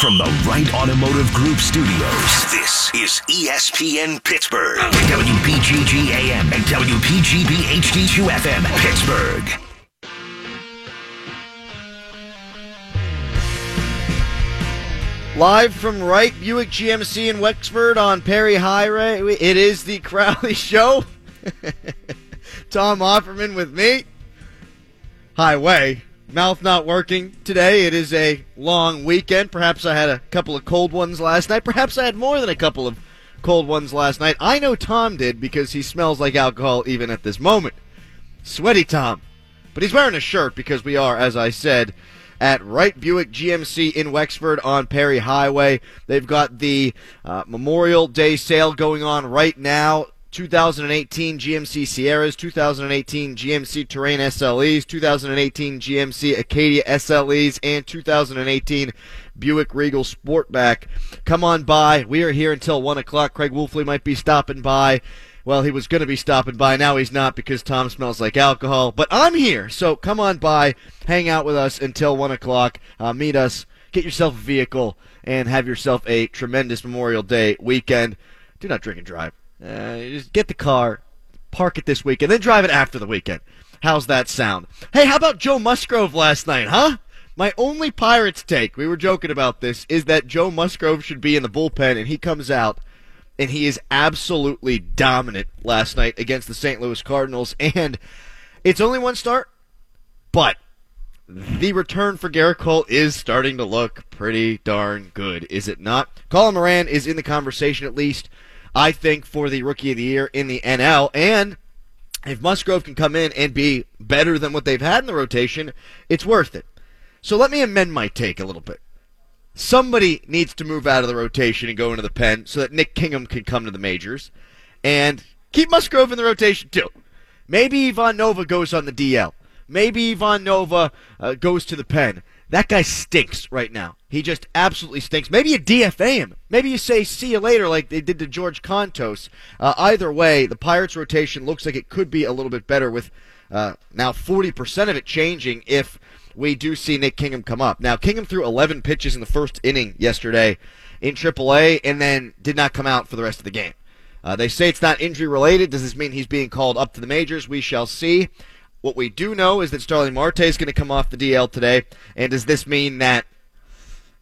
From the Wright Automotive Group studios, this is ESPN Pittsburgh, WPGG AM and WPGB HD2 FM, Pittsburgh. Live from Wright Buick GMC in Wexford on Perry Highway, it is the Crowley Show. Tom Offerman with me. Highway. Mouth not working today. It is a long weekend. Perhaps I had a couple of cold ones last night. Perhaps I had more than a couple of cold ones last night. I know Tom did because he smells like alcohol even at this moment. Sweaty Tom. But he's wearing a shirt because we are, as I said, at Wright Buick GMC in Wexford on Perry Highway. They've got the uh, Memorial Day sale going on right now. 2018 GMC Sierras, 2018 GMC Terrain SLEs, 2018 GMC Acadia SLEs, and 2018 Buick Regal Sportback. Come on by. We are here until 1 o'clock. Craig Wolfley might be stopping by. Well, he was going to be stopping by. Now he's not because Tom smells like alcohol. But I'm here, so come on by, hang out with us until 1 o'clock, uh, meet us, get yourself a vehicle, and have yourself a tremendous Memorial Day weekend. Do not drink and drive. Uh, just get the car, park it this weekend, then drive it after the weekend. How's that sound? Hey, how about Joe Musgrove last night, huh? My only Pirates take, we were joking about this, is that Joe Musgrove should be in the bullpen, and he comes out and he is absolutely dominant last night against the St. Louis Cardinals. And it's only one start, but the return for Gerrit Cole is starting to look pretty darn good, is it not? Colin Moran is in the conversation, at least, I think, for the Rookie of the Year in the NL. And if Musgrove can come in and be better than what they've had in the rotation, it's worth it. So let me amend my take a little bit somebody needs to move out of the rotation and go into the pen so that Nick Kingham can come to the majors. And keep Musgrove in the rotation too. Maybe Ivan Nova goes on the DL. Maybe Ivan Nova uh, goes to the pen. That guy stinks right now. He just absolutely stinks. Maybe you DFA him. Maybe you say see you later like they did to George Kontos. Uh, either way, the Pirates rotation looks like it could be a little bit better with uh, now 40% of it changing if we do see Nick Kingham come up. Now, Kingham threw 11 pitches in the first inning yesterday in AAA and then did not come out for the rest of the game. Uh, they say it's not injury related. Does this mean he's being called up to the majors? We shall see. What we do know is that Starling Marte is going to come off the DL today. And does this mean that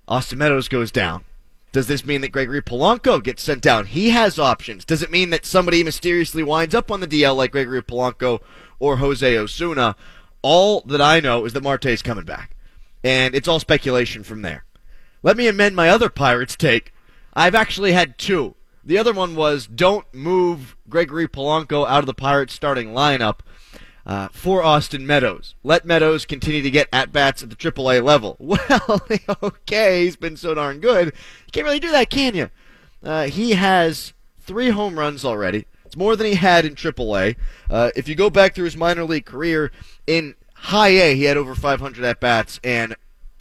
Austin Meadows goes down? Does this mean that Gregory Polanco gets sent down? He has options. Does it mean that somebody mysteriously winds up on the DL like Gregory Polanco or Jose Osuna? All that I know is that Marte is coming back. And it's all speculation from there. Let me amend my other Pirates take. I've actually had two. The other one was don't move Gregory Polanco out of the Pirates starting lineup uh, for Austin Meadows. Let Meadows continue to get at bats at the AAA level. Well, okay, he's been so darn good. You can't really do that, can you? Uh, he has three home runs already. It's more than he had in AAA. Uh, if you go back through his minor league career, in high A, he had over 500 at bats and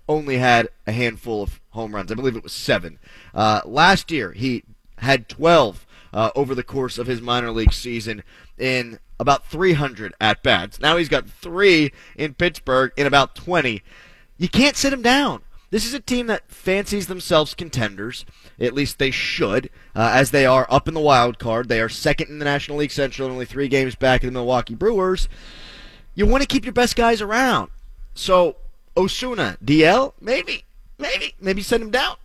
only had a handful of home runs. I believe it was seven. Uh, last year, he had 12 uh, over the course of his minor league season in about 300 at bats. Now he's got three in Pittsburgh in about 20. You can't sit him down. This is a team that fancies themselves contenders. At least they should, uh, as they are up in the wild card. They are second in the National League Central, only three games back of the Milwaukee Brewers. You want to keep your best guys around. So Osuna, DL, maybe, maybe, maybe send him down.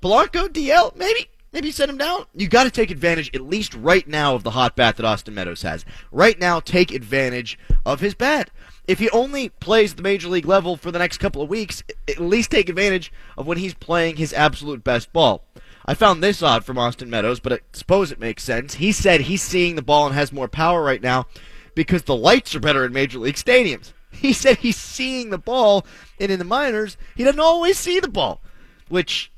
Polanco, DL, maybe, maybe send him down. You got to take advantage, at least right now, of the hot bat that Austin Meadows has. Right now, take advantage of his bat if he only plays the major league level for the next couple of weeks, at least take advantage of when he's playing his absolute best ball. I found this odd from Austin Meadows, but I suppose it makes sense. He said he's seeing the ball and has more power right now because the lights are better in major league stadiums. He said he's seeing the ball, and in the minors, he doesn't always see the ball, which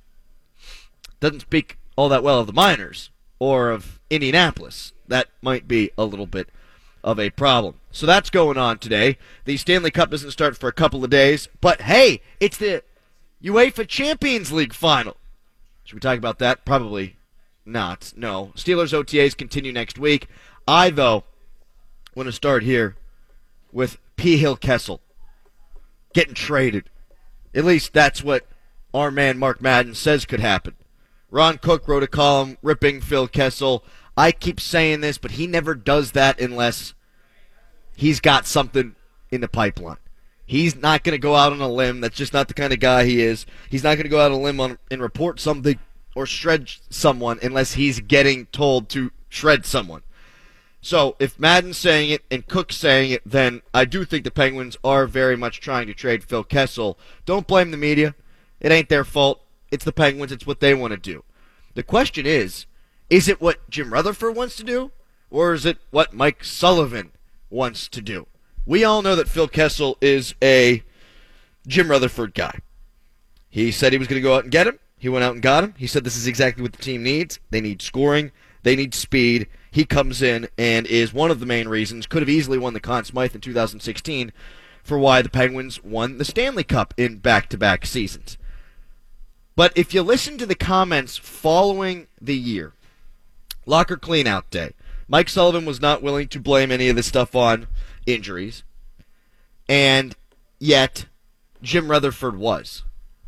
doesn't speak all that well of the minors or of Indianapolis. That might be a little bit of a problem. So that's going on today. The Stanley Cup doesn't start for a couple of days, but hey, it's the UEFA Champions League final. Should we talk about that? Probably not. No. Steelers OTAs continue next week. I, though, want to start here with Phil Kessel getting traded. At least that's what our man Mark Madden says could happen. Ron Cook wrote a column ripping Phil Kessel. I keep saying this, but he never does that unless he's got something in the pipeline. He's not going to go out on a limb. That's just not the kind of guy he is. He's not going to go out on a limb on, and report something or shred someone unless he's getting told to shred someone. So if Madden's saying it and Cook's saying it, then I do think the Penguins are very much trying to trade Phil Kessel. Don't blame the media. It ain't their fault. It's the Penguins. It's what they want to do. The question is, is it what Jim Rutherford wants to do, or is it what Mike Sullivan wants to do? We all know that Phil Kessel is a Jim Rutherford guy. He said he was going to go out and get him. He went out and got him. He said this is exactly what the team needs. They need scoring. They need speed. He comes in and is one of the main reasons, could have easily won the Conn Smythe in 2016, for why the Penguins won the Stanley Cup in back to back seasons. But if you listen to the comments following the year, locker cleanout day, Mike Sullivan was not willing to blame any of this stuff on injuries, and yet Jim Rutherford was.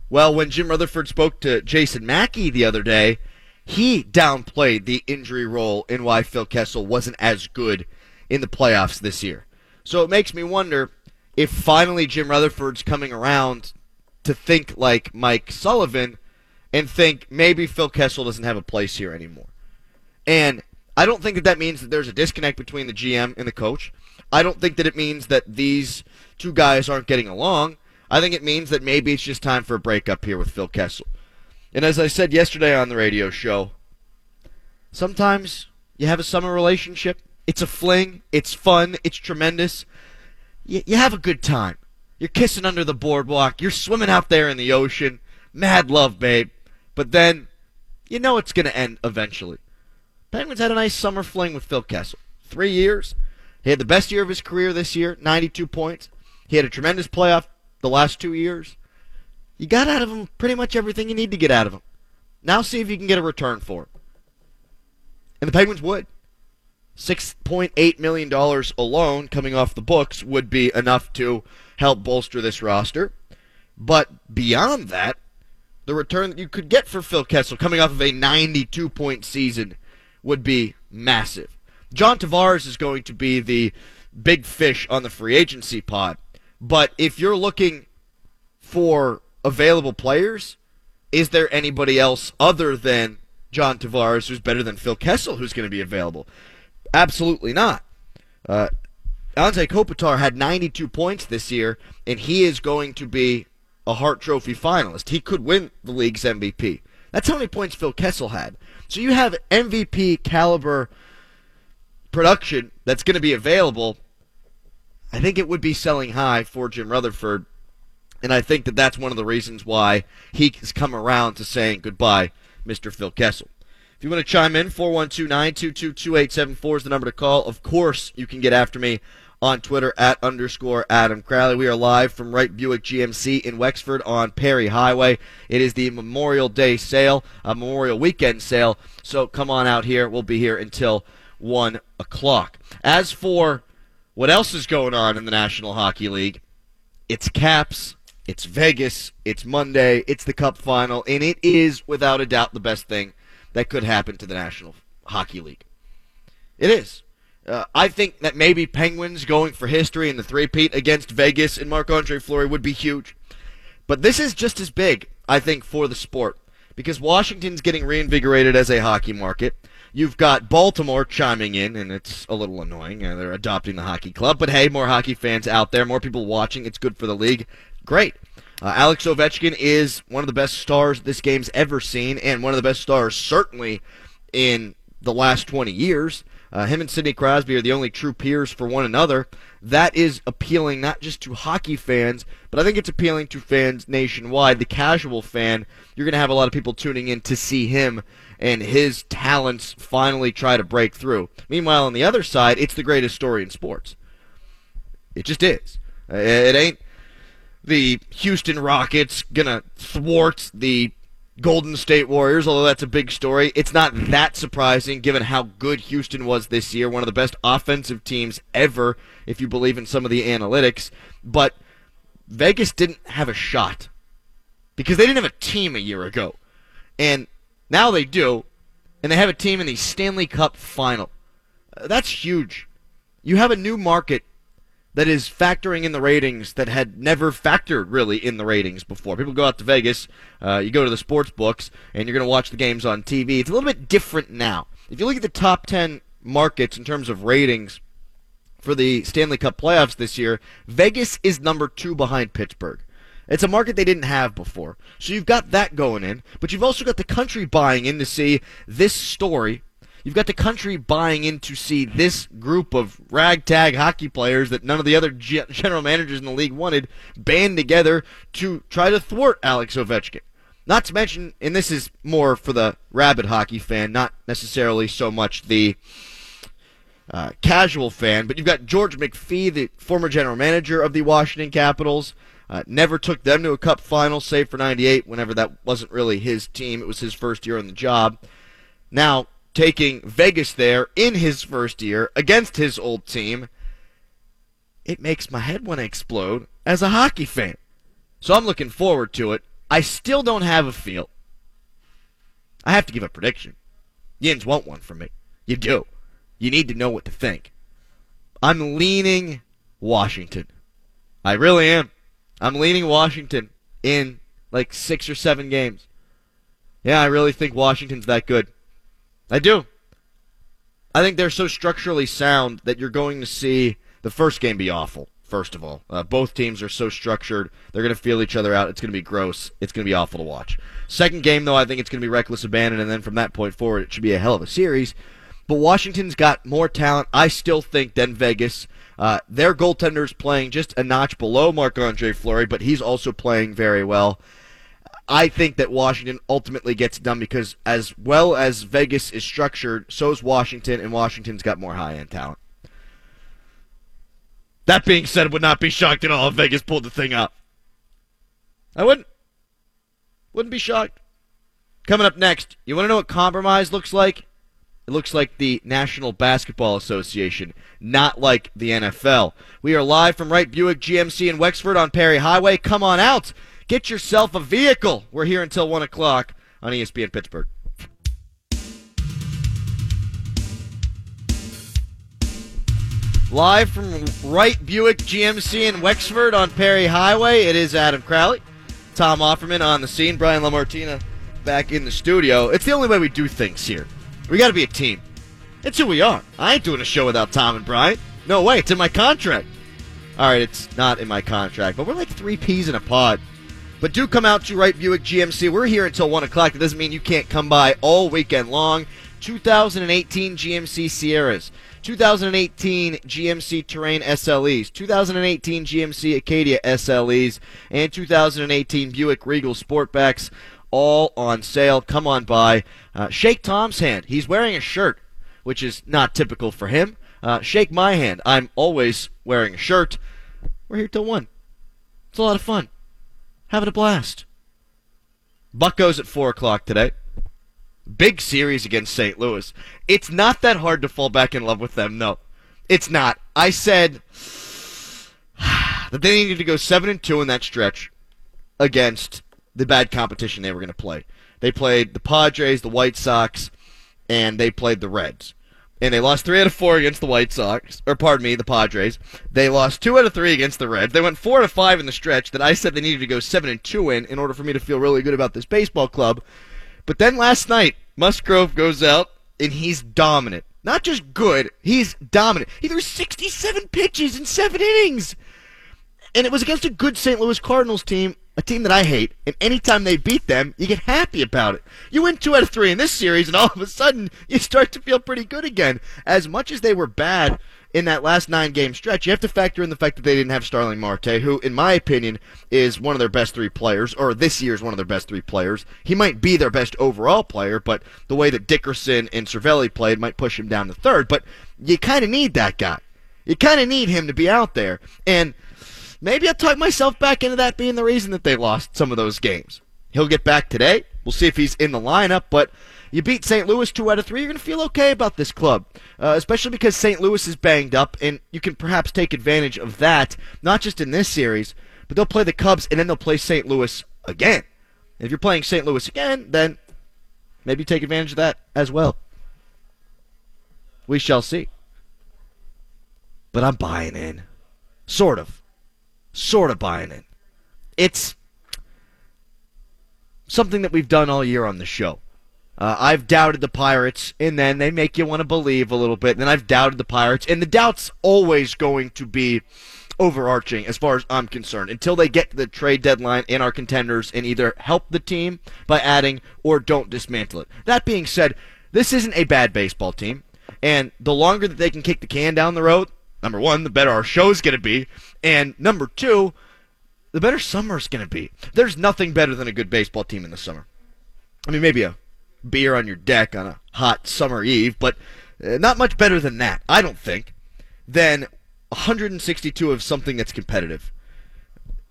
Well, when Jim Rutherford spoke to Jason Mackey the other day, he downplayed the injury role in why Phil Kessel wasn't as good in the playoffs this year. So it makes me wonder if finally Jim Rutherford's coming around to think like Mike Sullivan and think maybe Phil Kessel doesn't have a place here anymore. And I don't think that that means that there's a disconnect between the GM and the coach. I don't think that it means that these two guys aren't getting along. I think it means that maybe it's just time for a breakup here with Phil Kessel. And as I said yesterday on the radio show, sometimes you have a summer relationship. It's a fling. It's fun. It's tremendous. You, you have a good time. You're kissing under the boardwalk. You're swimming out there in the ocean. Mad love, babe. But then, you know it's going to end eventually. Penguins had a nice summer fling with Phil Kessel. Three years. He had the best year of his career this year, 92 points. He had a tremendous playoff the last two years. You got out of him pretty much everything you need to get out of him. Now see if you can get a return for him. And the Penguins would. $6.8 million alone coming off the books would be enough to help bolster this roster. But beyond that, the return that you could get for Phil Kessel coming off of a 92 point season would be massive. John Tavares is going to be the big fish on the free agency pod. But if you're looking for available players, is there anybody else other than John Tavares who's better than Phil Kessel who's going to be available? Absolutely not. Uh, Anze Kopitar had 92 points this year, and he is going to be a Hart Trophy finalist. He could win the league's MVP. That's how many points Phil Kessel had. So you have MVP caliber production that's going to be available. I think it would be selling high for Jim Rutherford, and I think that that's one of the reasons why he has come around to saying goodbye, Mr. Phil Kessel. If you want to chime in, 412 922 2874 is the number to call. Of course, you can get after me on Twitter at underscore Adam Crowley. We are live from Wright Buick GMC in Wexford on Perry Highway. It is the Memorial Day sale, a Memorial Weekend sale. So come on out here. We'll be here until 1 o'clock. As for what else is going on in the National Hockey League, it's Caps, it's Vegas, it's Monday, it's the Cup final, and it is without a doubt the best thing that could happen to the National Hockey League. It is. Uh, I think that maybe Penguins going for history in the three-peat against Vegas and Marc-Andre Fleury would be huge. But this is just as big, I think, for the sport. Because Washington's getting reinvigorated as a hockey market. You've got Baltimore chiming in, and it's a little annoying. Uh, they're adopting the hockey club. But hey, more hockey fans out there, more people watching. It's good for the league. Great. Uh, Alex Ovechkin is one of the best stars this game's ever seen, and one of the best stars, certainly, in the last 20 years. Uh, him and Sidney Crosby are the only true peers for one another. That is appealing not just to hockey fans, but I think it's appealing to fans nationwide. The casual fan, you're going to have a lot of people tuning in to see him and his talents finally try to break through. Meanwhile, on the other side, it's the greatest story in sports. It just is. Uh, it ain't the Houston Rockets going to thwart the Golden State Warriors, although that's a big story. It's not that surprising given how good Houston was this year, one of the best offensive teams ever, if you believe in some of the analytics. But Vegas didn't have a shot because they didn't have a team a year ago. And now they do, and they have a team in the Stanley Cup final. That's huge. You have a new market that is factoring in the ratings that had never factored really in the ratings before. People go out to Vegas, uh, you go to the sports books, and you're going to watch the games on TV. It's a little bit different now. If you look at the top 10 markets in terms of ratings for the Stanley Cup playoffs this year, Vegas is number two behind Pittsburgh. It's a market they didn't have before. So you've got that going in, but you've also got the country buying in to see this story You've got the country buying in to see this group of ragtag hockey players that none of the other general managers in the league wanted band together to try to thwart Alex Ovechkin. Not to mention, and this is more for the rabid hockey fan, not necessarily so much the uh, casual fan, but you've got George McPhee, the former general manager of the Washington Capitals. Uh, never took them to a cup final, save for 98, whenever that wasn't really his team. It was his first year on the job. Now, taking Vegas there in his first year against his old team, it makes my head want to explode as a hockey fan. So I'm looking forward to it. I still don't have a feel. I have to give a prediction. Yins want one from me. You do. You need to know what to think. I'm leaning Washington. I really am. I'm leaning Washington in like six or seven games. Yeah, I really think Washington's that good. I do. I think they're so structurally sound that you're going to see the first game be awful. First of all, uh, both teams are so structured; they're going to feel each other out. It's going to be gross. It's going to be awful to watch. Second game, though, I think it's going to be reckless abandon, and then from that point forward, it should be a hell of a series. But Washington's got more talent, I still think, than Vegas. Uh, their goaltender's playing just a notch below Marc Andre Fleury, but he's also playing very well. I think that Washington ultimately gets done because as well as Vegas is structured, so is Washington, and Washington's got more high end talent. That being said, I would not be shocked at all if Vegas pulled the thing up. I wouldn't. Wouldn't be shocked. Coming up next, you want to know what compromise looks like? It looks like the National Basketball Association, not like the NFL. We are live from Wright Buick GMC in Wexford on Perry Highway. Come on out. Get yourself a vehicle. We're here until 1 o'clock on ESPN Pittsburgh. Live from Wright Buick GMC in Wexford on Perry Highway, it is Adam Crowley. Tom Offerman on the scene. Brian LaMartina back in the studio. It's the only way we do things here. We got to be a team. It's who we are. I ain't doing a show without Tom and Brian. No way. It's in my contract. All right, it's not in my contract, but we're like three peas in a pod. But do come out to Wright Buick GMC. We're here until 1 o'clock. That doesn't mean you can't come by all weekend long. 2018 GMC Sierras, 2018 GMC Terrain SLEs, 2018 GMC Acadia SLEs, and 2018 Buick Regal Sportbacks all on sale. Come on by. Uh, shake Tom's hand. He's wearing a shirt, which is not typical for him. Uh, shake my hand. I'm always wearing a shirt. We're here till 1. It's a lot of fun having a blast. Buckos at 4 o'clock today. Big series against St. Louis. It's not that hard to fall back in love with them, no. It's not. I said that they needed to go 7 and 2 in that stretch against the bad competition they were going to play. They played the Padres, the White Sox, and they played the Reds and they lost three out of four against the White Sox, or pardon me, the Padres. They lost two out of three against the Reds. They went four out of five in the stretch that I said they needed to go seven and two in in order for me to feel really good about this baseball club. But then last night, Musgrove goes out and he's dominant. Not just good, he's dominant. He threw 67 pitches in seven innings. And it was against a good St. Louis Cardinals team a team that I hate, and anytime they beat them, you get happy about it. You win two out of three in this series, and all of a sudden, you start to feel pretty good again. As much as they were bad in that last nine game stretch, you have to factor in the fact that they didn't have Starling Marte, who, in my opinion, is one of their best three players, or this year is one of their best three players. He might be their best overall player, but the way that Dickerson and Cervelli played might push him down to third. But you kind of need that guy. You kind of need him to be out there. And Maybe I talk myself back into that being the reason that they lost some of those games. He'll get back today. We'll see if he's in the lineup, but you beat St. Louis two out of three, you're going to feel okay about this club, uh, especially because St. Louis is banged up, and you can perhaps take advantage of that, not just in this series, but they'll play the Cubs and then they'll play St. Louis again. If you're playing St. Louis again, then maybe take advantage of that as well. We shall see. But I'm buying in. Sort of. Sort of buying it. It's something that we've done all year on the show. Uh, I've doubted the Pirates, and then they make you want to believe a little bit. And then I've doubted the Pirates, and the doubt's always going to be overarching as far as I'm concerned until they get to the trade deadline and our contenders and either help the team by adding or don't dismantle it. That being said, this isn't a bad baseball team, and the longer that they can kick the can down the road, number one, the better our show is going to be, and number two, the better summer is going to be. There's nothing better than a good baseball team in the summer. I mean, maybe a beer on your deck on a hot summer eve, but uh, not much better than that, I don't think, than 162 of something that's competitive.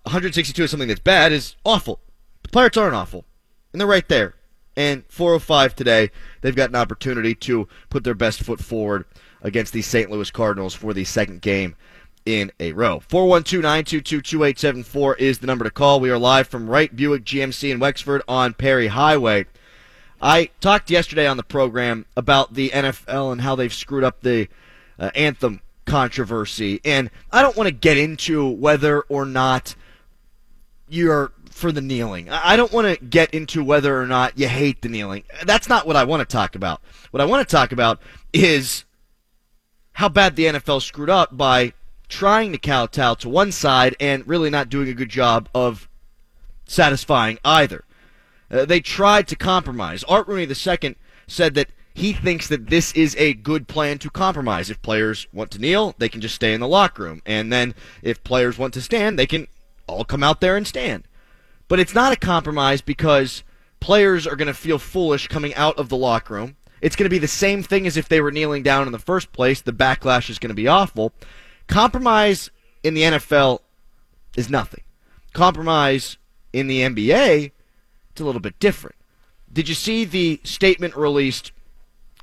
162 of something that's bad is awful. The Pirates aren't awful, and they're right there. And 405 today, they've got an opportunity to put their best foot forward against the St. Louis Cardinals for the second game in a row. 412-922-2874 is the number to call. We are live from Wright Buick GMC in Wexford on Perry Highway. I talked yesterday on the program about the NFL and how they've screwed up the uh, anthem controversy. And I don't want to get into whether or not you're for the kneeling. I don't want to get into whether or not you hate the kneeling. That's not what I want to talk about. What I want to talk about is how bad the NFL screwed up by trying to kowtow to one side and really not doing a good job of satisfying either. Uh, they tried to compromise. Art Rooney II said that he thinks that this is a good plan to compromise. If players want to kneel, they can just stay in the locker room. And then if players want to stand, they can all come out there and stand. But it's not a compromise because players are going to feel foolish coming out of the locker room. It's going to be the same thing as if they were kneeling down in the first place. The backlash is going to be awful. Compromise in the NFL is nothing. Compromise in the NBA, it's a little bit different. Did you see the statement released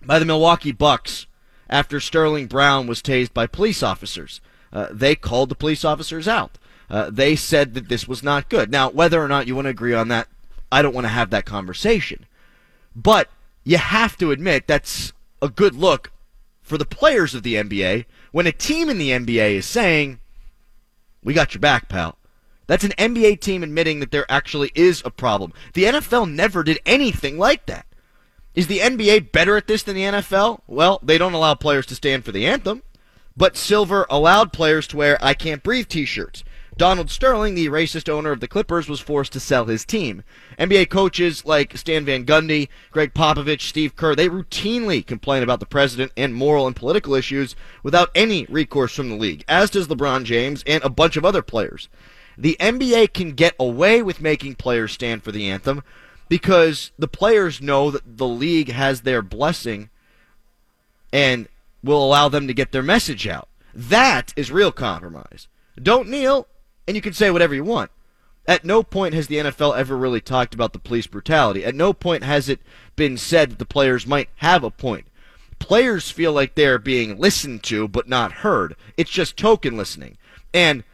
by the Milwaukee Bucks after Sterling Brown was tased by police officers. Uh, they called the police officers out. Uh, they said that this was not good. Now, whether or not you want to agree on that, I don't want to have that conversation. But you have to admit that's a good look for the players of the NBA when a team in the NBA is saying, We got your back, pal. That's an NBA team admitting that there actually is a problem. The NFL never did anything like that. Is the NBA better at this than the NFL? Well, they don't allow players to stand for the anthem, but Silver allowed players to wear I Can't Breathe t shirts. Donald Sterling, the racist owner of the Clippers, was forced to sell his team. NBA coaches like Stan Van Gundy, Gregg Popovich, Steve Kerr, they routinely complain about the president and moral and political issues without any recourse from the league, as does LeBron James and a bunch of other players. The NBA can get away with making players stand for the anthem because the players know that the league has their blessing and will allow them to get their message out. That is real compromise. Don't kneel, and you can say whatever you want. At no point has the NFL ever really talked about the police brutality. At no point has it been said that the players might have a point. Players feel like they're being listened to but not heard. It's just token listening. And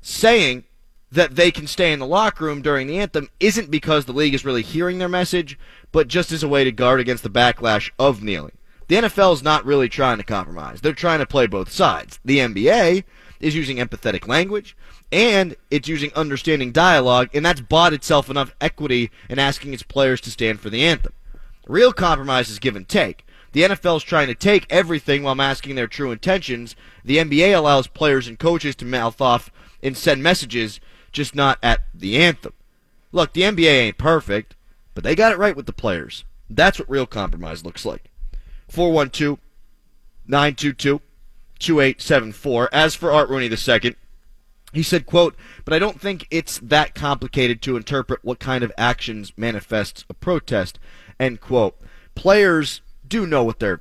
saying that they can stay in the locker room during the anthem isn't because the league is really hearing their message, but just as a way to guard against the backlash of kneeling. The NFL is not really trying to compromise. They're trying to play both sides. The NBA is using empathetic language and it's using understanding dialogue, and that's bought itself enough equity in asking its players to stand for the anthem. Real compromise is give and take. The NFL is trying to take everything while masking their true intentions. The NBA allows players and coaches to mouth off and send messages just not at the anthem. Look, the NBA ain't perfect, but they got it right with the players. That's what real compromise looks like. 412 922 2874. As for Art Rooney II, he said, quote, but I don't think it's that complicated to interpret what kind of actions manifests a protest, end quote. Players do know what they're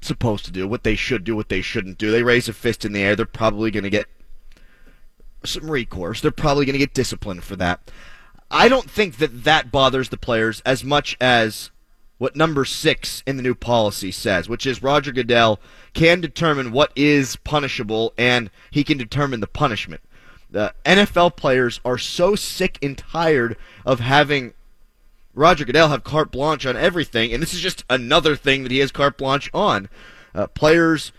supposed to do, what they should do, what they shouldn't do. They raise a fist in the air, they're probably going to get some recourse. They're probably going to get disciplined for that. I don't think that that bothers the players as much as what number six in the new policy says, which is Roger Goodell can determine what is punishable and he can determine the punishment. The NFL players are so sick and tired of having Roger Goodell have carte blanche on everything, and this is just another thing that he has carte blanche on. Uh, players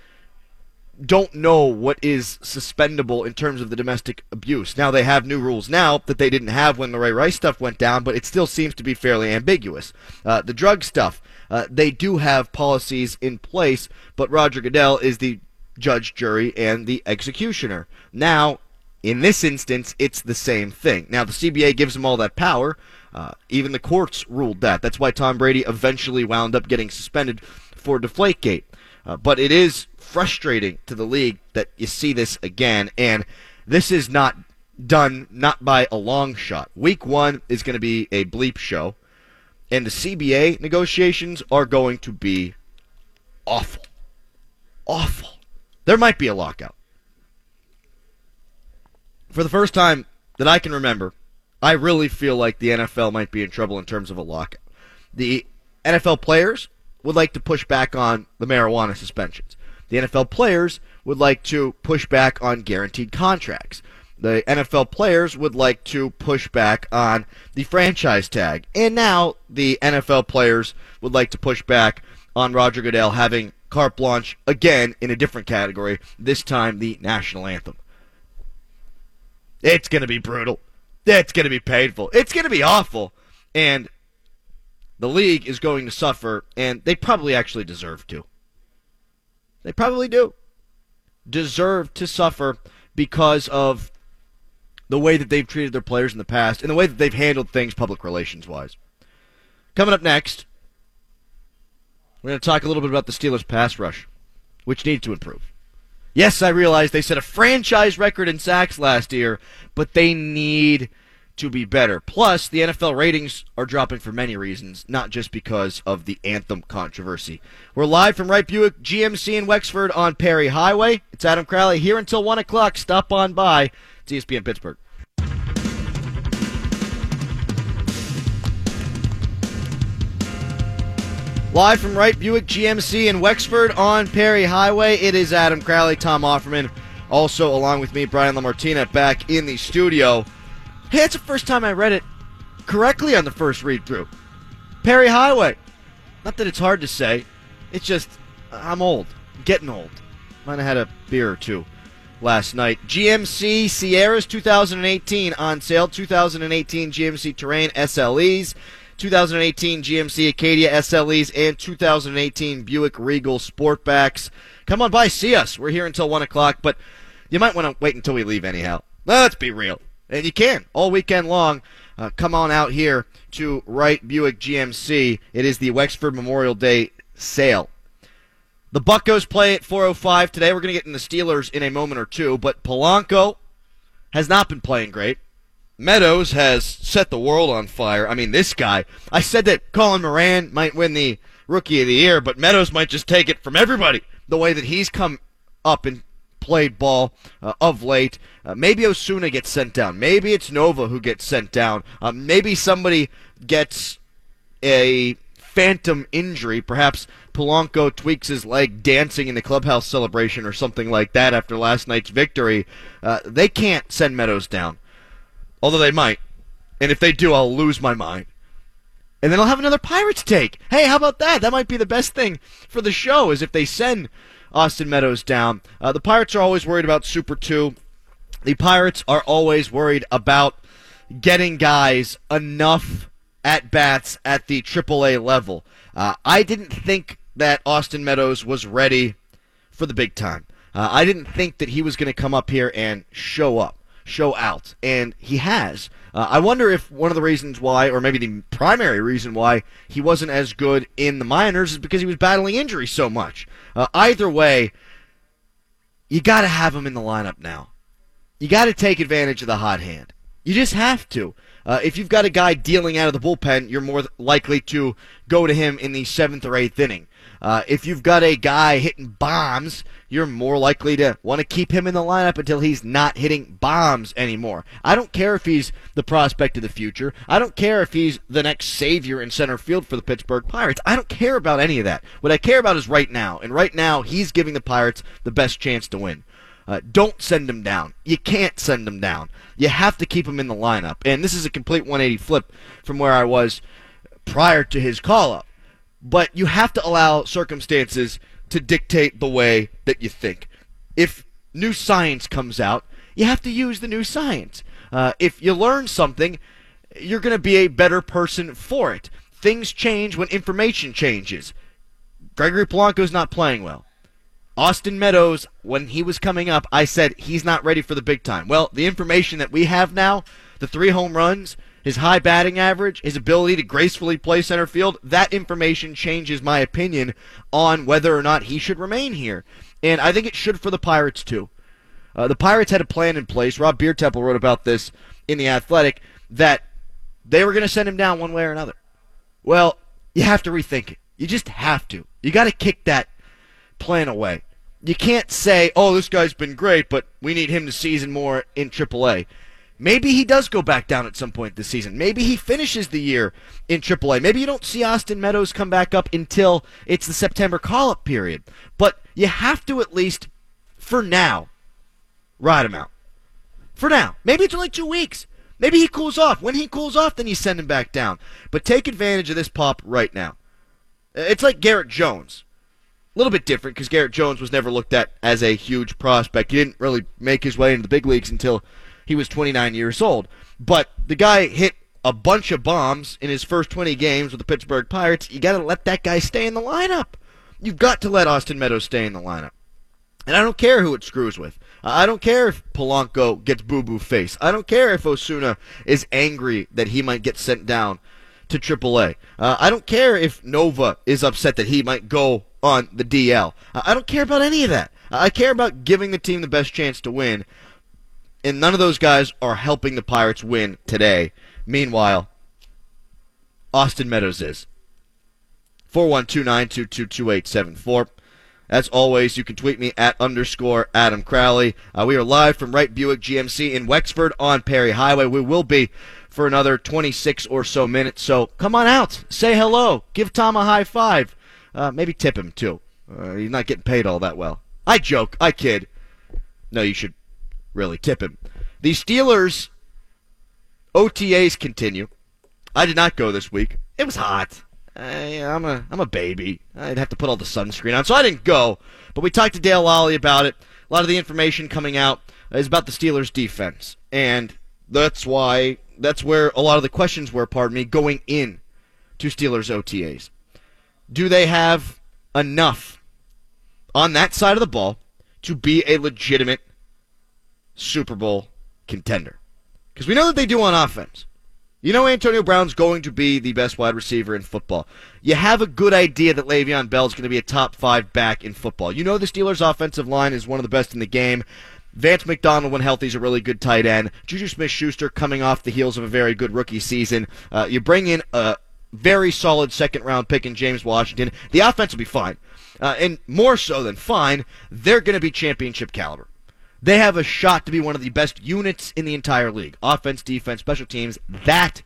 don't know what is suspendable in terms of the domestic abuse. Now they have new rules now that they didn't have when the Ray Rice stuff went down, but it still seems to be fairly ambiguous. Uh, the drug stuff, uh, they do have policies in place, but Roger Goodell is the judge, jury, and the executioner. Now, in this instance, it's the same thing. Now the CBA gives them all that power. Uh, even the courts ruled that. That's why Tom Brady eventually wound up getting suspended for Deflategate. Uh, but it is frustrating to the league that you see this again, and this is not done not by a long shot. Week one is going to be a bleep show, and the CBA negotiations are going to be awful. Awful. There might be a lockout. For the first time that I can remember, I really feel like the NFL might be in trouble in terms of a lockout. The NFL players would like to push back on the marijuana suspensions. The NFL players would like to push back on guaranteed contracts. The NFL players would like to push back on the franchise tag. And now the NFL players would like to push back on Roger Goodell having carte blanche again in a different category, this time the national anthem. It's going to be brutal. It's going to be painful. It's going to be awful. And the league is going to suffer, and they probably actually deserve to. They probably do deserve to suffer because of the way that they've treated their players in the past and the way that they've handled things public relations wise. Coming up next, we're going to talk a little bit about the Steelers' pass rush, which needs to improve. Yes, I realize they set a franchise record in sacks last year, but they need to be better. Plus, the NFL ratings are dropping for many reasons, not just because of the anthem controversy. We're live from Wright Buick GMC in Wexford on Perry Highway. It's Adam Crowley here until 1 o'clock. Stop on by. It's ESPN Pittsburgh. Live from Wright Buick GMC in Wexford on Perry Highway, it is Adam Crowley, Tom Offerman, also along with me, Brian LaMartina, back in the studio. Hey, it's the first time I read it correctly on the first read through. Perry Highway. Not that it's hard to say. It's just, I'm old. getting old. Might have had a beer or two last night. GMC Sierras 2018 on sale. 2018 GMC Terrain SLEs. 2018 GMC Acadia SLEs and 2018 Buick Regal Sportbacks. Come on by, see us. We're here until 1 o'clock, but you might want to wait until we leave anyhow. Let's be real. And you can all weekend long. Uh, come on out here to Wright Buick GMC. It is the Wexford Memorial Day sale. The Buckos play at 4:05 today. We're going to get in the Steelers in a moment or two, but Polanco has not been playing great. Meadows has set the world on fire. I mean, this guy. I said that Colin Moran might win the Rookie of the Year, but Meadows might just take it from everybody. The way that he's come up and played ball uh, of late. Uh, maybe Osuna gets sent down. Maybe it's Nova who gets sent down. Uh, maybe somebody gets a phantom injury. Perhaps Polanco tweaks his leg dancing in the clubhouse celebration or something like that after last night's victory. Uh, they can't send Meadows down, although they might. And if they do, I'll lose my mind. And then I'll have another Pirates take. Hey, how about that? That might be the best thing for the show is if they send Austin Meadows down. Uh, the Pirates are always worried about Super 2. The Pirates are always worried about getting guys enough at bats at the AAA level. Uh, I didn't think that Austin Meadows was ready for the big time. Uh, I didn't think that he was going to come up here and show up, show out, and he has. Uh, I wonder if one of the reasons why, or maybe the primary reason why, he wasn't as good in the minors is because he was battling injury so much. Uh, either way, you got to have him in the lineup now. You got to take advantage of the hot hand. You just have to. Uh, if you've got a guy dealing out of the bullpen, you're more likely to go to him in the seventh or eighth inning. Uh, if you've got a guy hitting bombs, you're more likely to want to keep him in the lineup until he's not hitting bombs anymore. I don't care if he's the prospect of the future. I don't care if he's the next savior in center field for the Pittsburgh Pirates. I don't care about any of that. What I care about is right now. And right now, he's giving the Pirates the best chance to win. Uh, don't send him down. You can't send him down. You have to keep him in the lineup. And this is a complete 180 flip from where I was prior to his call up. But you have to allow circumstances to dictate the way that you think. If new science comes out, you have to use the new science. Uh, if you learn something, you're going to be a better person for it. Things change when information changes. Gregory Polanco's not playing well. Austin Meadows, when he was coming up, I said he's not ready for the big time. Well, the information that we have now, the three home runs, his high batting average, his ability to gracefully play center field, that information changes my opinion on whether or not he should remain here. And I think it should for the Pirates, too. Uh, the Pirates had a plan in place. Rob Biertempfel wrote about this in The Athletic that they were going to send him down one way or another. Well, you have to rethink it. You just have to. You got to kick that plan away. You can't say, "Oh, this guy's been great, but we need him to season more in AAA." Maybe he does go back down at some point this season. Maybe he finishes the year in AAA. Maybe you don't see Austin Meadows come back up until it's the September call-up period. But you have to at least, for now, ride him out. For now. Maybe it's only two weeks. Maybe he cools off. When he cools off, then you send him back down. But take advantage of this pop right now. It's like Garrett Jones. A little bit different because Garrett Jones was never looked at as a huge prospect. He didn't really make his way into the big leagues until he was 29 years old. But the guy hit a bunch of bombs in his first 20 games with the Pittsburgh Pirates. You got to let that guy stay in the lineup. You've got to let Austin Meadows stay in the lineup. And I don't care who it screws with. I don't care if Polanco gets boo boo face. I don't care if Osuna is angry that he might get sent down to AAA. Uh, I don't care if Nova is upset that he might go on the DL. I don't care about any of that. I care about giving the team the best chance to win. And none of those guys are helping the Pirates win today. Meanwhile, Austin Meadows is. 412 As always, you can tweet me at underscore Adam Crowley. Uh, we are live from Wright Buick GMC in Wexford on Perry Highway. We will be for another 26 or so minutes. So come on out, say hello, give Tom a high five, uh, maybe tip him too. Uh, he's not getting paid all that well. I joke, I kid. No, you should really tip him. The Steelers OTAs continue. I did not go this week. It was hot. I, am a I'm a baby. I'd have to put all the sunscreen on, so I didn't go. But we talked to Dale Lolley about it. A lot of the information coming out is about the Steelers' defense, and that's why that's where a lot of the questions were, pardon me, going in to Steelers OTAs. Do they have enough on that side of the ball to be a legitimate Super Bowl contender? Because we know that they do on offense. You know Antonio Brown's going to be the best wide receiver in football. You have a good idea that Le'Veon Bell's going to be a top five back in football. You know the Steelers' offensive line is one of the best in the game. Vance McDonald, when healthy, is a really good tight end. Juju Smith-Schuster coming off the heels of a very good rookie season. Uh, you bring in a very solid second-round pick in James Washington. The offense will be fine, uh, and more so than fine, they're going to be championship caliber. They have a shot to be one of the best units in the entire league. Offense, defense, special teams. That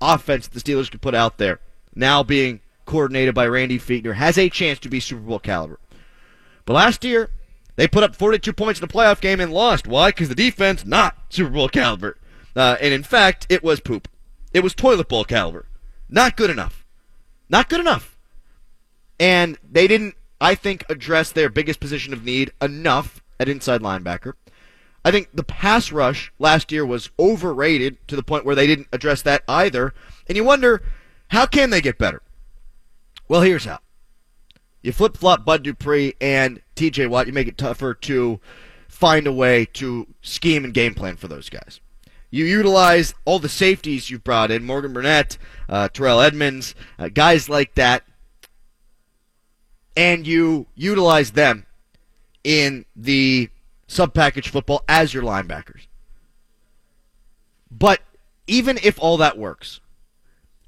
offense the Steelers could put out there, now being coordinated by Randy Fichtner, has a chance to be Super Bowl caliber. But last year, they put up 42 points in the playoff game and lost. Why? Because the defense not Super Bowl caliber. Uh, and in fact, it was poop. It was toilet bowl caliber. Not good enough. Not good enough. And they didn't, I think, address their biggest position of need enough at inside linebacker. I think the pass rush last year was overrated to the point where they didn't address that either. And you wonder, how can they get better? Well, here's how. You flip flop Bud Dupree and TJ Watt, you make it tougher to find a way to scheme and game plan for those guys. You utilize all the safeties you've brought in Morgan Burnett, uh, Terrell Edmunds, uh, guys like that, and you utilize them in the sub package football as your linebackers. But even if all that works,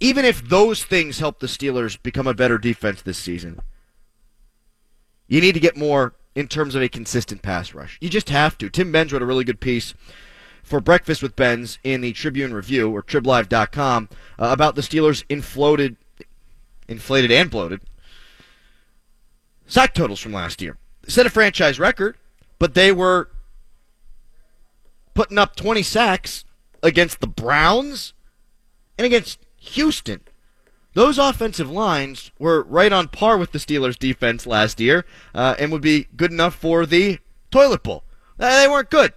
even if those things help the Steelers become a better defense this season, you need to get more in terms of a consistent pass rush. You just have to. Tim Benz wrote a really good piece for Breakfast with Benz in the Tribune Review or TribLive.com uh, about the Steelers' inflated, inflated and bloated sack totals from last year. Set a franchise record, but they were putting up 20 sacks against the Browns and against Houston. Those offensive lines were right on par with the Steelers' defense last year uh, and would be good enough for the toilet bowl. Uh, they weren't good.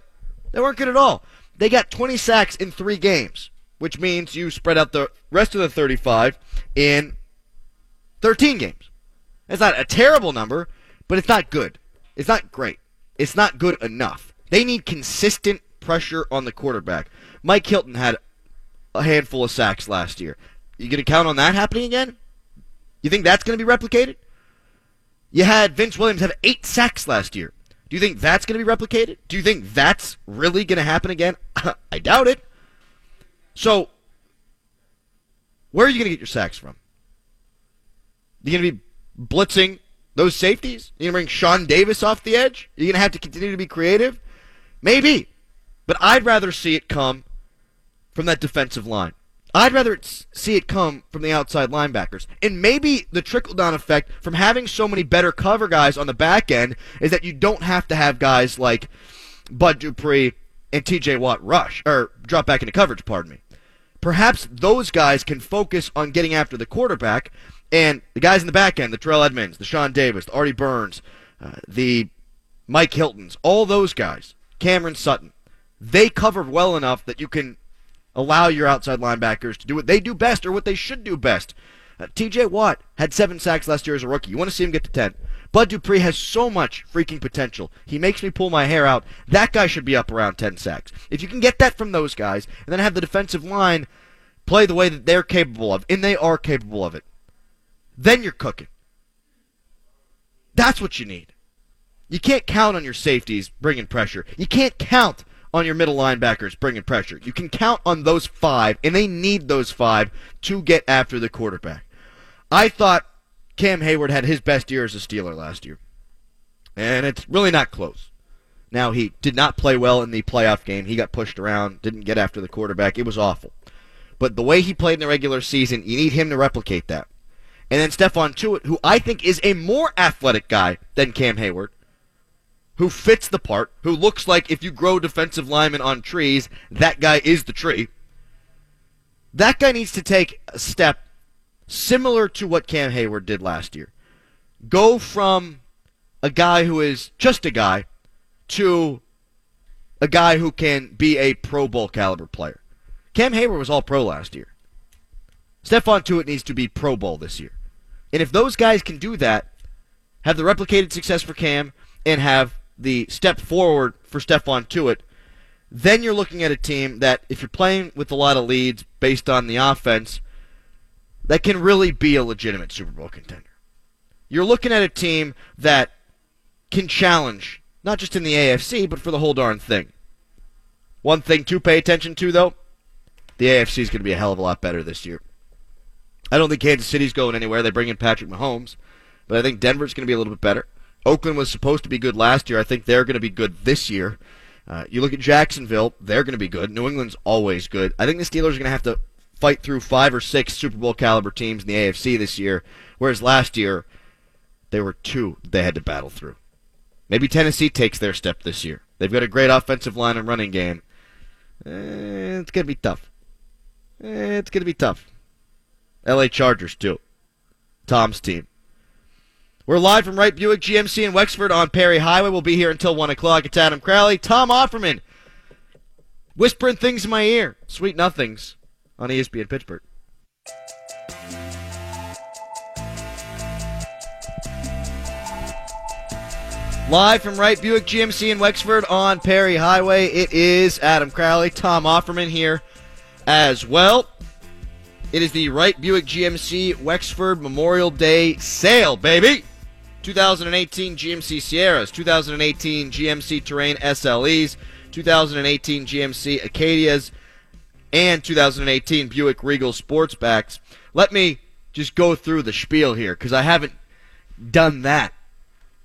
They weren't good at all. They got 20 sacks in three games, which means you spread out the rest of the 35 in 13 games. It's not a terrible number, but it's not good. It's not great. It's not good enough. They need consistent pressure on the quarterback. Mike Hilton had a handful of sacks last year. You going to count on that happening again? You think that's going to be replicated? You had Vince Williams have eight sacks last year. Do you think that's going to be replicated? Do you think that's really going to happen again? I doubt it. So, where are you going to get your sacks from? You're going to be blitzing those safeties? You're going to bring Sean Davis off the edge? You're going to have to continue to be creative? Maybe. But I'd rather see it come from that defensive line. I'd rather see it come from the outside linebackers. And maybe the trickle down effect from having so many better cover guys on the back end is that you don't have to have guys like Bud Dupree and TJ Watt rush, or drop back into coverage, pardon me. Perhaps those guys can focus on getting after the quarterback, and the guys in the back end, the Terrell Edmunds, the Sean Davis, the Artie Burns, uh, the Mike Hiltons, all those guys, Cameron Sutton, they cover well enough that you can allow your outside linebackers to do what they do best or what they should do best. Uh, TJ Watt had seven sacks last year as a rookie. You want to see him get to 10. Bud Dupree has so much freaking potential. He makes me pull my hair out. That guy should be up around 10 sacks. If you can get that from those guys and then have the defensive line play the way that they're capable of, and they are capable of it, then you're cooking. That's what you need. You can't count on your safeties bringing pressure. You can't count on your middle linebackers bringing pressure. You can count on those five, and they need those five to get after the quarterback. I thought Cam Heyward had his best year as a Steeler last year, and it's really not close. Now, he did not play well in the playoff game. He got pushed around, didn't get after the quarterback. It was awful. But the way he played in the regular season, you need him to replicate that. And then Stephon Tuitt, who I think is a more athletic guy than Cam Heyward, who fits the part, who looks like if you grow defensive linemen on trees, that guy is the tree. That guy needs to take a step similar to what Cam Heyward did last year. Go from a guy who is just a guy to a guy who can be a Pro Bowl caliber player. Cam Heyward was all pro last year. Stephon Tuitt needs to be Pro Bowl this year. And if those guys can do that, have the replicated success for Cam, and have the step forward for Stephon Tuitt, then you're looking at a team that, if you're playing with a lot of leads based on the offense, that can really be a legitimate Super Bowl contender. You're looking at a team that can challenge, not just in the AFC, but for the whole darn thing. One thing to pay attention to, though, the AFC is going to be a hell of a lot better this year. I don't think Kansas City's going anywhere. They bring in Patrick Mahomes, but I think Denver's going to be a little bit better. Oakland was supposed to be good last year. I think they're going to be good this year. Uh, you look at Jacksonville, they're going to be good. New England's always good. I think the Steelers are going to have to fight through five or six Super Bowl caliber teams in the AFC this year, whereas last year there were two they had to battle through. Maybe Tennessee takes their step this year. They've got a great offensive line and running game. Eh, it's going to be tough. Eh, it's going to be tough. LA Chargers, too. Tom's team. We're live from Wright Buick GMC in Wexford on Perry Highway. We'll be here until 1 o'clock. It's Adam Crowley. Tom Offerman whispering things in my ear. Sweet nothings on ESPN Pittsburgh. Live from Wright Buick GMC in Wexford on Perry Highway, it is Adam Crowley, Tom Offerman here as well. It is the Wright Buick GMC Wexford Memorial Day sale, baby. 2018 GMC Sierras, 2018 GMC Terrain SLEs, 2018 GMC Acadias, and 2018 Buick Regal Sportsbacks. Let me just go through the spiel here because I haven't done that.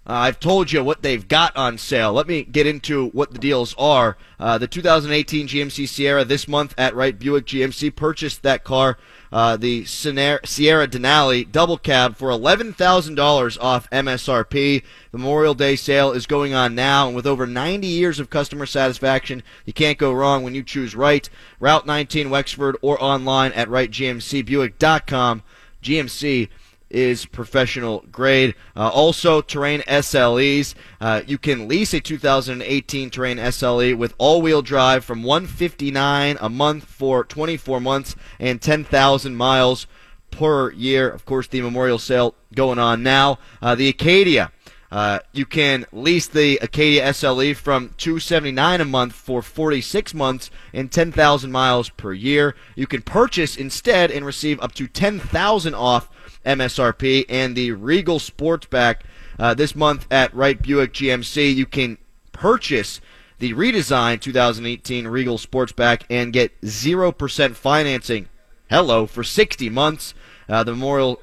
Uh, I've told you what they've got on sale. Let me get into what the deals are. Uh, the 2018 GMC Sierra this month at Wright Buick GMC purchased that car uh, the Sierra Denali double cab for $11,000 off MSRP. The Memorial Day sale is going on now, and with over 90 years of customer satisfaction, you can't go wrong when you choose Wright. Route 19 Wexford or online at WrightGMCBuick.com. GMC is professional grade. Uh, also, Terrain SLEs. Uh, you can lease a 2018 Terrain SLE with all-wheel drive from 159 a month for 24 months and 10,000 miles per year. Of course, the memorial sale going on now. Uh, the Acadia. Uh, you can lease the Acadia SLE from 279 a month for 46 months and 10,000 miles per year. You can purchase instead and receive up to 10,000 off MSRP and the Regal Sportsback uh, this month at Wright Buick GMC. You can purchase the redesigned 2018 Regal Sportsback and get 0% financing. Hello for 60 months. Uh, the Memorial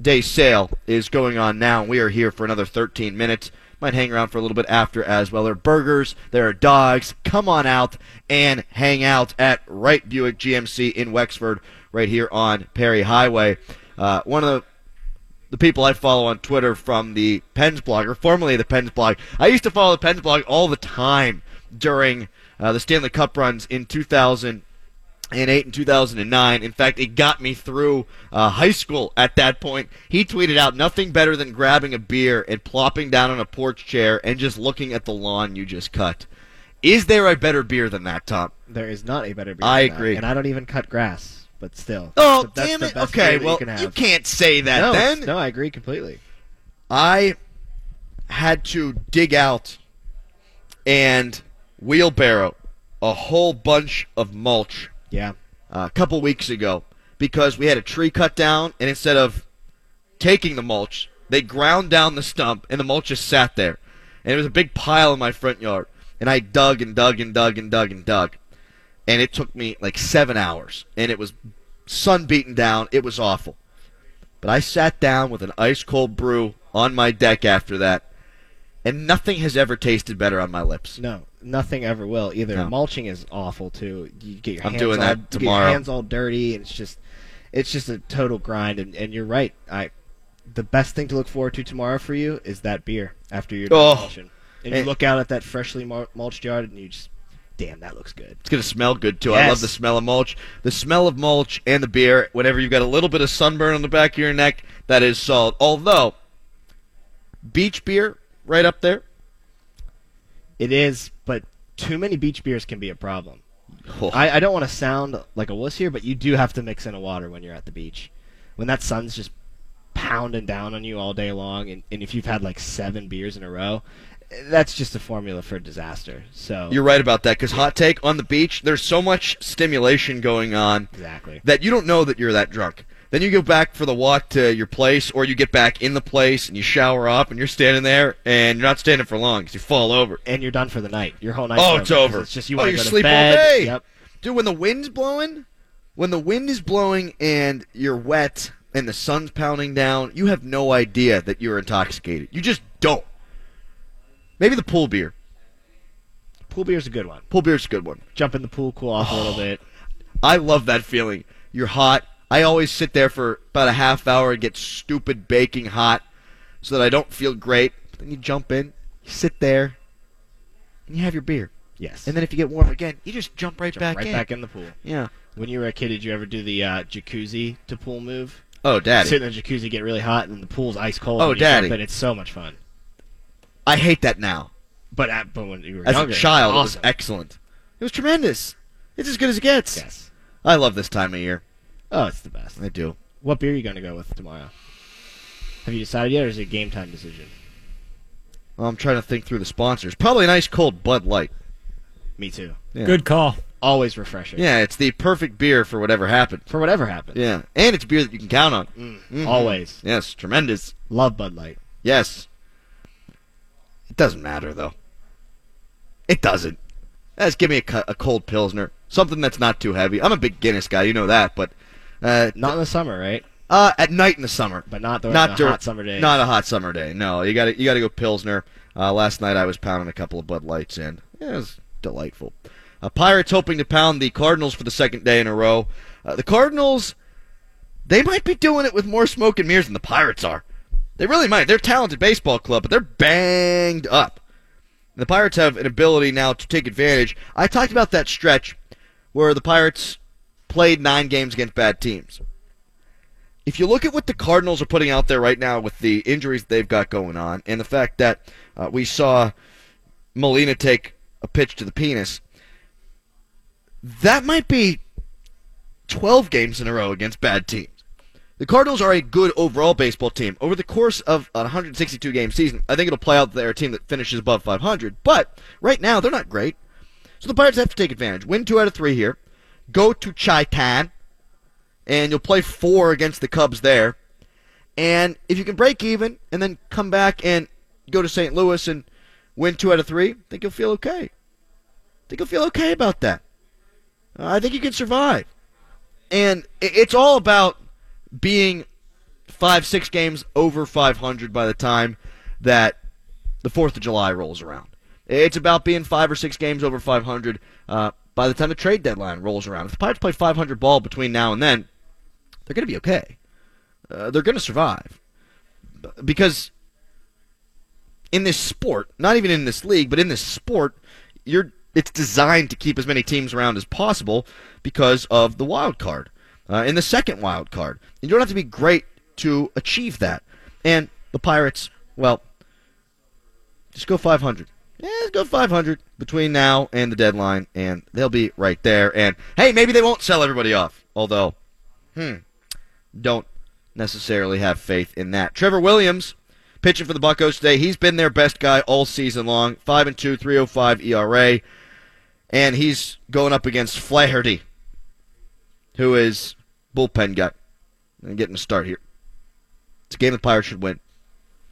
Day sale is going on now. We are here for another 13 minutes. Might hang around for a little bit after as well. There are burgers, there are dogs. Come on out and hang out at Wright Buick GMC in Wexford, right here on Perry Highway. Uh, one of the the people I follow on Twitter from the Pens blog, or formerly the Pens blog. I used to follow the Pens blog all the time during uh, the Stanley Cup runs in 2000 in 8 and 2009. In fact, it got me through uh, high school at that point. He tweeted out nothing better than grabbing a beer and plopping down on a porch chair and just looking at the lawn you just cut. Is there a better beer than that, Tom? There is not a better beer. I agree. That. And I don't even cut grass, but still. Oh, That's the- damn it. Okay, well, you, can can't say that no, then. No, I agree completely. I had to dig out and wheelbarrow a whole bunch of mulch Yeah. uh, a couple weeks ago because we had a tree cut down, and instead of taking the mulch, they ground down the stump, and the mulch just sat there. And it was a big pile in my front yard. And I dug and dug and dug and dug and dug. And it took me like seven hours. And it was sun beaten down. It was awful. But I sat down with an ice cold brew on my deck after that. And nothing has ever tasted better on my lips. No, nothing ever will. Either No. mulching is awful too. You get your I'm hands doing all, that you get your tomorrow. hands all dirty, and it's just, it's just a total grind. And, and you're right. I, the best thing to look forward to tomorrow for you is that beer after done Oh. mulching. And you look out at that freshly mulched yard, and you just, damn, that looks good. It's gonna smell good too. I love the smell of mulch. The smell of mulch and the beer. Whenever you've got a little bit of sunburn on the back of your neck, that is salt. Although beach beer right up there. It is, but too many beach beers can be a problem. Oh, I, I don't want to sound like a wuss here, but you do have to mix in a water when you're at the beach. When that sun's just pounding down on you all day long, and, and if you've had like seven beers in a row, that's just a formula for disaster. So you're right about that. Because hot take on the beach, there's so much stimulation going on exactly. that you don't know that you're that drunk. Then you go back for the walk to your place, or you get back in the place and you shower up, and you're standing there, and you're not standing for long because you fall over. And you're done for the night. Your whole night. Oh, over. it's over. It's just you Oh, you to go to sleep all day. Yep. Dude, when the wind's blowing, when the wind is blowing and you're wet and the sun's pounding down, you have no idea that you're intoxicated. You just don't. Maybe the pool beer. Pool beer's a good one. Pool beer's a good one. Jump in the pool, cool off a Oh. little bit. I love that feeling. You're hot. I always sit there for about a half hour and get stupid baking hot so that I don't feel great. But then you jump in, you sit there, and you have your beer. Yes. And then if you get warm again, you just jump right Jump back right in. back in the pool. Yeah. When you were a kid, did you ever do the uh, jacuzzi to pool move? Oh, daddy. Sit in the jacuzzi, get really hot, and the pool's ice cold. Oh, daddy. in. It's so much fun. I hate that now. But at, but when you were As younger, a child, awesome. it was excellent. It was tremendous. It's as good as it gets. yes. I love this time of year. Oh, it's the best. I do. What beer are you going to go with tomorrow? Have you decided yet, or is it a game time decision? Well, I'm trying to think through the sponsors. Probably a nice cold Bud Light. Me too. Yeah. Good call. Always refreshing. Yeah, it's the perfect beer for whatever happened. For whatever happened. Yeah, and it's beer that you can count on. Mm, Mhm. Always. Yes, tremendous. Love Bud Light. Yes. It doesn't matter though. It doesn't. Just give me a, a cold pilsner, something that's not too heavy. I'm a big Guinness guy, you know that, but uh, Not in the summer, right? uh, at night in the summer. But not during not the dur- hot summer days. Not a hot summer day. No, you got to you got to go Pilsner. Uh, last night I was pounding a couple of Bud Lights in. Yeah, it was delightful. Uh, Pirates hoping to pound the Cardinals for the second day in a row. Uh, the Cardinals, they might be doing it with more smoke and mirrors than the Pirates are. They really might. They're a talented baseball club, but they're banged up. The Pirates have an ability now to take advantage. I talked about that stretch where the Pirates played nine games against bad teams if you look at what the Cardinals are putting out there right now with the injuries they've got going on, and the fact that uh, we saw Molina take a pitch to the penis, that might be 12 games in a row against bad teams. The Cardinals are a good overall baseball team. Over the course of a 162 game season, I think it'll play out that they're a team that finishes above 500. But right now, they're not great. So the Pirates have to take advantage. Win two out of three here. Go to Chi-Town, and you'll play four against the Cubs there. And if you can break even and then come back and go to St. Louis and win two out of three, I think you'll feel okay. I think you'll feel okay about that. I think you can survive. And it's all about being five, six games over 500 by the time that the 4th of July rolls around. It's about being five or six games over 500 uh, by the time the trade deadline rolls around. If the Pirates play 500 ball between now and then, they're going to be okay. Uh, they're going to survive. Because in this sport, not even in this league, but in this sport, you're it's designed to keep as many teams around as possible because of the wild card. Uh, in the second wild card, you don't have to be great to achieve that. And the Pirates, well, just go 500. Yeah, go 500 between now and the deadline, and they'll be right there. And hey, maybe they won't sell everybody off. Although, hmm, don't necessarily have faith in that. Trevor Williams pitching for the Buccos today. He's been their best guy all season long. 5 and 2, 305 ERA. And he's going up against Flaherty, who is bullpen guy. And getting a start here. It's a game the Pirates should win.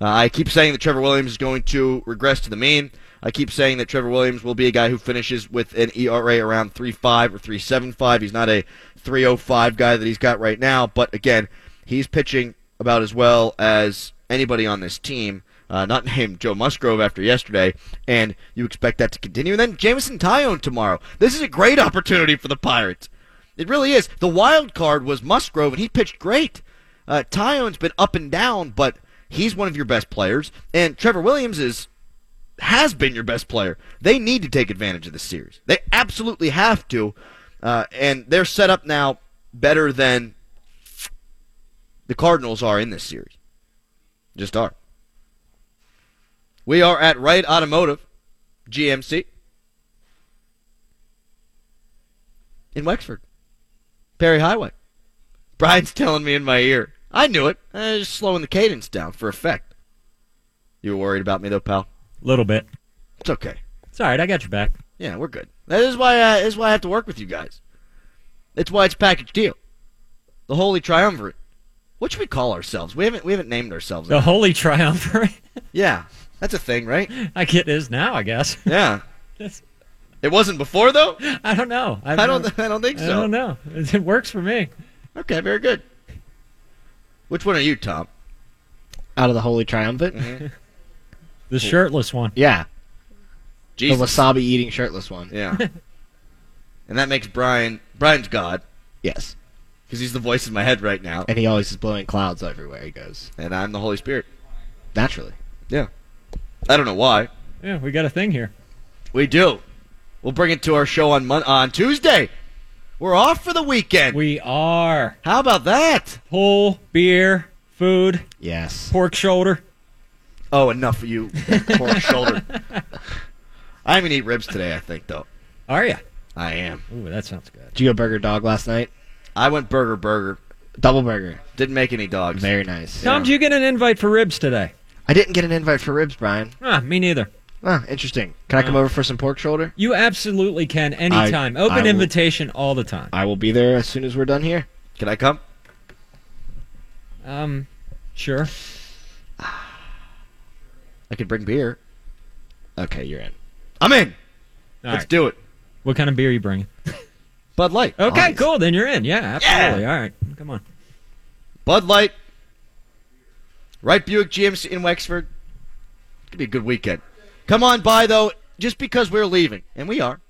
Uh, I keep saying that Trevor Williams is going to regress to the mean. I keep saying that Trevor Williams will be a guy who finishes with an ERA around 3.5 or 3.75. He's not a 3.05 guy that he's got right now, but again, he's pitching about as well as anybody on this team. Uh, not named Joe Musgrove after yesterday, and you expect that to continue. And then Jameson Taillon tomorrow. This is a great opportunity for the Pirates. It really is. The wild card was Musgrove, and he pitched great. Uh, Taillon's been up and down, but he's one of your best players, and Trevor Williams is has been your best player. They need to take advantage of this series. They absolutely have to, uh, and they're set up now better than the Cardinals are in this series. Just are. We are at Wright Automotive, GMC, in Wexford, Perry Highway. Brian's telling me in my ear. I knew it. I was just slowing the cadence down for effect. You were worried about me though, pal. A little bit. It's okay. It's all right. I got your back. Yeah, we're good. That is why. I, is why I have to work with you guys. That's why it's package deal. The Holy Triumvirate. What should we call ourselves? We haven't we haven't named ourselves. The. Holy Triumvirate. yeah, that's a thing, right? I get is now, I guess. Yeah. That's- It wasn't before though. I don't know. I've I don't. never- I don't think so. I don't know. It works for me. Okay, very good. Which one are you, Tom? Out of the Holy Triumvirate? Mm-hmm. The shirtless one. Yeah. Jesus. The wasabi eating shirtless one. Yeah. and that makes Brian Brian's God Yes. because he's the voice in my head right now, And he always is blowing clouds everywhere he goes. and I'm the Holy Spirit. Naturally. Yeah. I don't know why. Yeah, we got a thing here. We do. We'll bring it to our show on Mon- on Tuesday. We're off for the weekend. We are How about that? whole beer, food, Yes. pork shoulder. Oh, enough of you, pork shoulder. I'm gonna eat ribs today. I think though. Are you? I am. Ooh, that sounds good. Did you go burger dog last night? I went burger burger. Double burger. Didn't make any dogs. Very nice. Tom, did you get an invite for ribs today? I didn't get an invite for ribs, Brian. Ah, me neither. Ah, interesting. Can I come over for some pork shoulder? You absolutely can anytime. I Open will- invitation all the time. I will be there as soon as we're done here. Can I come? Um, sure. I could bring beer. Okay, you're in. I'm in. All Let's right. do it. What kind of beer are you bringing? Bud Light. Okay, Obvious. cool. Then you're in. Yeah, absolutely. All right, come on. Bud Light. Right Buick GMC in Wexford. Could be a good weekend. Come on by though, just because we're leaving, and we are.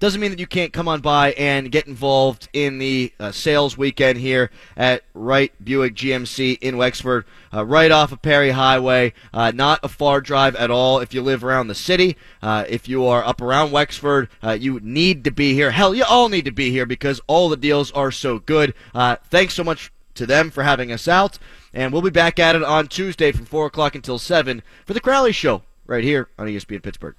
Doesn't mean that you can't come on by and get involved in the uh, sales weekend here at Wright Buick GMC in Wexford, uh, right off of Perry Highway. Uh, not a far drive at all if you live around the city. Uh, if you are up around Wexford, uh, you need to be here. Hell, you all need to be here because all the deals are so good. Uh, thanks so much to them for having us out. And we'll be back at it on Tuesday from 4 o'clock until 7 for the Crowley Show right here on ESPN Pittsburgh.